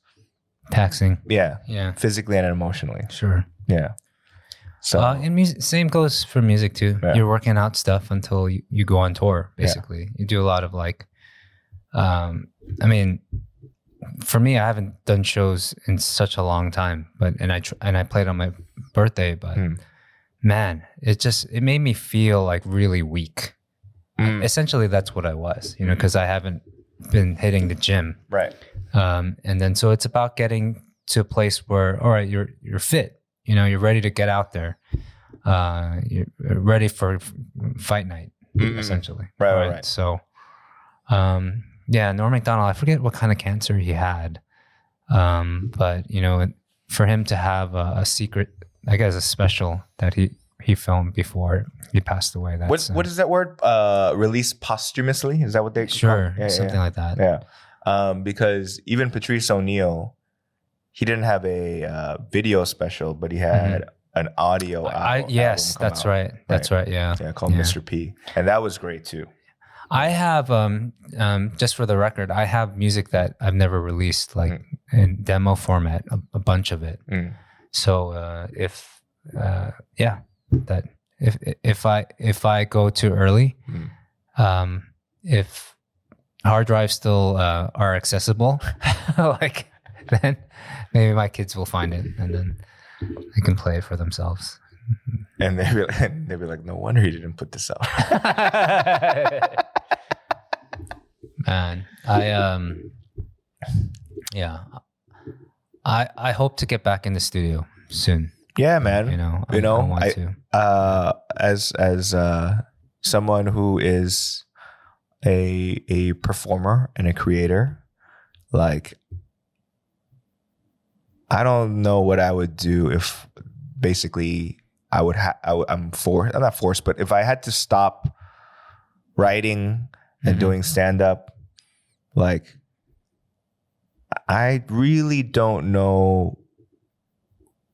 Taxing. yeah, Yeah. physically and emotionally. Sure. Yeah. So Uh, and music, same goes for music too. Yeah. You're working out stuff until you, you go on tour. Basically, you do a lot of like, um, I mean, for me, I haven't done shows in such a long time, but and I tr- and I played on my birthday, but Mm. man, it just it made me feel like really weak. Mm. Essentially, that's what I was, you know, because I haven't been hitting the gym, right. um, and then so it's about getting to a place where all right, you're you're fit, you know, you're ready to get out there, uh, you're ready for fight night, Mm-mm. essentially. Right, right, right. So, um, yeah, Norm Macdonald. I forget what kind of cancer he had, um, but you know, for him to have a, a secret, I guess, a special that he he filmed before he passed away. That's What uh, what is that word? Uh, released posthumously? Is that what they sure Yeah, something yeah. like that. Yeah. Um, because even Patrice O'Neal, he didn't have a uh, video special, but he had an audio. Mm-hmm. I, al- yes, album come that's out. right. That's right. Yeah. Yeah, called Yeah. Mr. P, and that was great too. I have um um just for the record, I have music that I've never released, like Mm-hmm. in demo format, a, a bunch of it. Mm. So uh, if uh, yeah, that if if I if I go too early, Mm. um, if hard drives still uh, are accessible, like then maybe my kids will find it and then they can play it for themselves. And they'd be, like, they'd be like, "No wonder he didn't put this out." Man, I um, yeah, I I hope to get back in the studio soon. yeah, man. You know, You I, know, I want I- to. uh, as as uh, someone who is a a performer and a creator, like I don't know what I would do if basically I would have I'm forced I'm not forced, but if I had to stop writing and Mhm. doing stand up, like I really don't know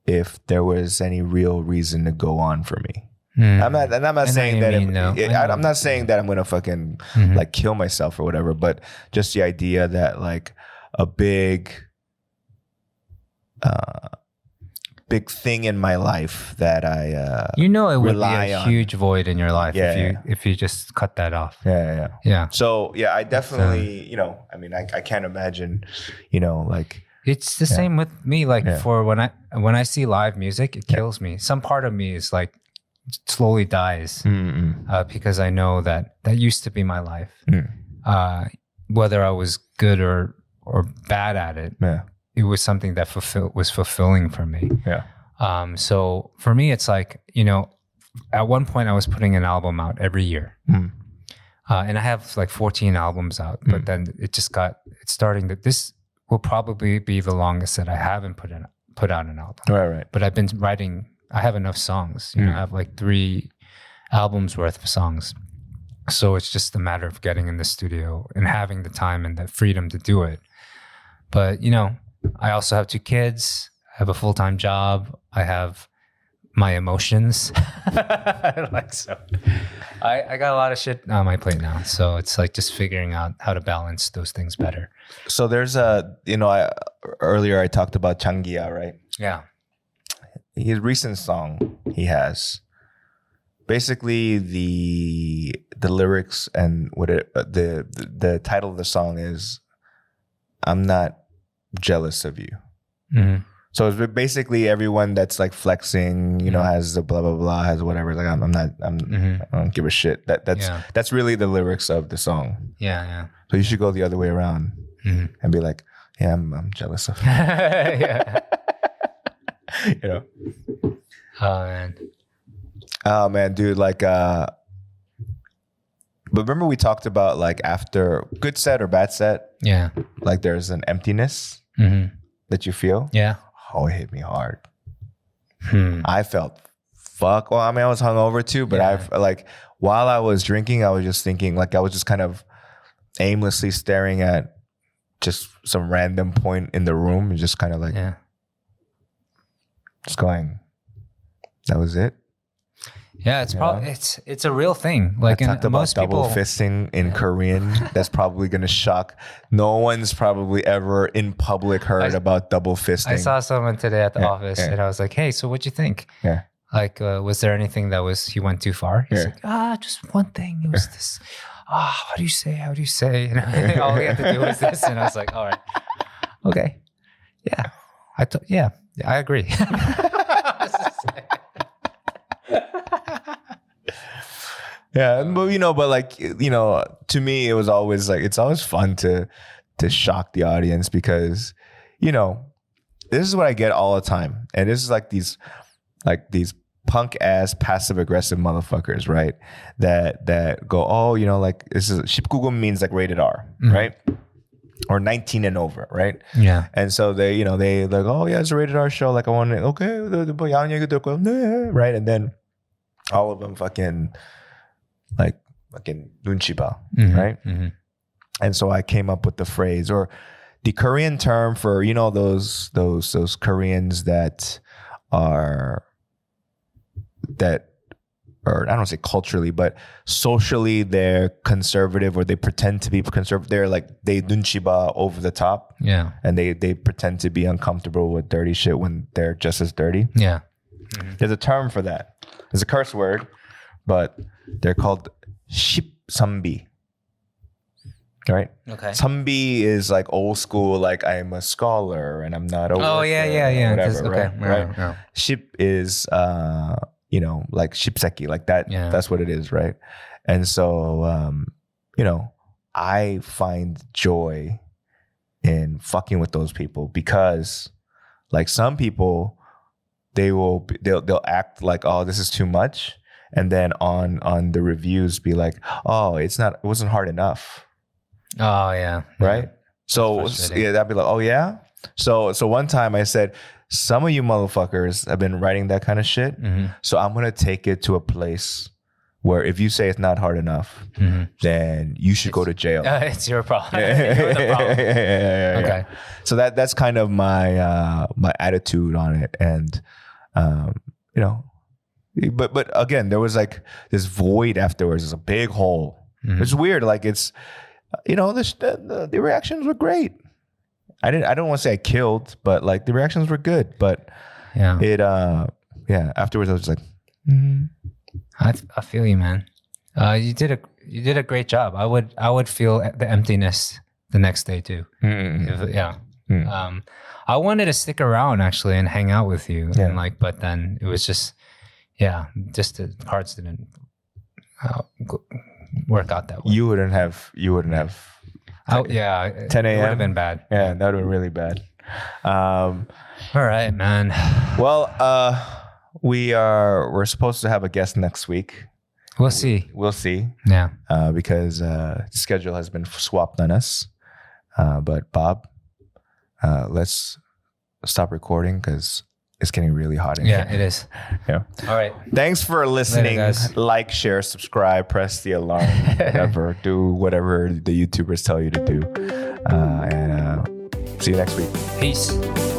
if there was any real reason to go on for me. Mm. I'm not. And I'm not saying that. mean, it- I i'm not saying that I'm gonna fucking Mhm. like kill myself or whatever. But just the idea that like, a big uh big thing in my life that I uh You know, it would be a on- huge void in your life Yeah, if you yeah. if you just cut that off. yeah, yeah, yeah. Yeah, So yeah, I definitely, you know, I mean, I, I can't imagine, you know, like it's the same with me. Like for when I when I see live music, it kills me. Some part of me is like slowly dies uh, because I know that that used to be my life. Mm. Uh, whether I was good or or bad at it, yeah, it was something that fulfill was fulfilling for me. yeah, Um, so for me, it's like you know, at one point I was putting an album out every year, Mm. uh, and I have like 14 albums out. But Mm. then it just got it's starting that this will probably be the longest that I haven't put in put out an album. right, right. But I've been writing. I have enough songs. You know, Mm. I have like three albums worth of songs. So it's just a matter of getting in the studio and having the time and the freedom to do it. But you know, I also have two kids. I have a full time job. I have my emotions. like so, I, I got a lot of shit on my plate now. So it's like just figuring out how to balance those things better. So there's a, you know, I earlier I talked about Jang Kiha, right? Yeah. his recent song he has basically the the lyrics and what it uh, the, the the title of the song is i'm not jealous of you hmm so it's basically everyone that's like flexing you know Mhm. has the blah blah blah has whatever like i'm, I'm not i'm hmm i don't give a shit that that's Yeah. that's really the lyrics of the song Yeah. Yeah. so you should go the other way around hmm and be like yeah i'm, I'm jealous of yeah. you know Oh man. Oh man, dude, like uh but remember we talked about like after good set or bad set, Yeah. like there's an emptiness hmm that you feel. Yeah. Oh, it hit me hard. Hmm. I felt fuck. Well, I mean, I was hungover too, but Yeah. I've like while I was drinking, I was just thinking, like I was just kind of aimlessly staring at just some random point in the room and just kind of like Yeah. just going, that was it. Yeah. It's Yeah. probably it's it's a real thing. Like I in, talked about most double people. fisting in Korean. That's probably going to shock. No one's probably ever in public heard I- about double fisting. I saw someone today at the Yeah, office, yeah. and I was like, "Hey, so what'd you think? Yeah. Like, uh, was there anything that was he went too far? He's Yeah. like, ah, just one thing. It was this. Ah, how do you say? How do you say? And all he had to do was this, and I was like, all right, okay, yeah, I yeah, yeah, I agree. yeah, but um, you know, but like you know, to me, it was always like it's always fun to to shock the audience because you know this is what I get all the time, and this is like these like these punk ass passive aggressive motherfuckers, right? That that go, oh, you know, like this is Shipkugum means like rated R, mm-hmm. right? Or 19 and over, right? Yeah. And so they, you know, they like, oh yeah, it's a rated R show. Like I want it okay, right? And then all of them fucking like fucking nunchiba, mm-hmm, right? Mm-hmm. And so I came up with the phrase or the Korean term for you know those those those Koreans that are that or I don't say culturally, but socially they're conservative or they pretend to be conservative. They're like they dunchiba over the top. Yeah. And they they pretend to be uncomfortable with dirty shit when they're just as dirty. Yeah. Mm-hmm. There's a term for that. It's a curse word, but they're called shipsambi. Right? Okay. Sambi is like old school, like I'm a scholar and I'm not a Oh yeah, yeah, yeah. Whatever, okay, right? yeah, right? yeah. Ship is uh, you know, like shipseki, like that. Yeah. That's what it is, right? And so um, you know, I find joy in fucking with those people because like some people they will they'll they'll act like oh this is too much and then on on the reviews be like oh it's not it wasn't hard enough. Oh yeah, right? So yeah that'd be like oh yeah? So so one time i said some of you motherfuckers have been writing that kind of shit hmm so i'm gonna take it to a place where if you say it's not hard enough hmm then you should go to jail. Uh, it's your problem. yeah, problem. yeah, yeah, yeah. Okay. So that that's kind of my uh, my attitude on it, and um, you know, but but again, there was like this void afterwards. There's a big hole. Mhm. It's weird. Like it's, you know, the, the the reactions were great. I didn't. I don't want to say I killed, but like the reactions were good. But Yeah. it, uh, yeah. Afterwards, I was just like, mm, I, I feel you, man. Uh, you did a you did a great job. I would I would feel the emptiness the next day too. mm, If- yeah. Mm. Um, I wanted to stick around actually and hang out with you, Yeah. and like, but then it was just, yeah, just the cards didn't uh, work out that way. you wouldn't have. You wouldn't have. Oh, yeah, 10 a.m. would have been bad. Yeah, that would have been really bad. Um, All right, man. well, uh, we are. We're supposed to have a guest next week. We'll see. We'll see. Yeah. uh, because uh, schedule has been swapped on us. Uh, but Bob, uh, let's stop recording because it's getting really hot in Yeah, here. Yeah, it is. Yeah. All right. Thanks for listening. guys. like, share, subscribe, press the alarm, whatever. do whatever the YouTubers tell you to do. Uh, and uh, see you next week. Peace.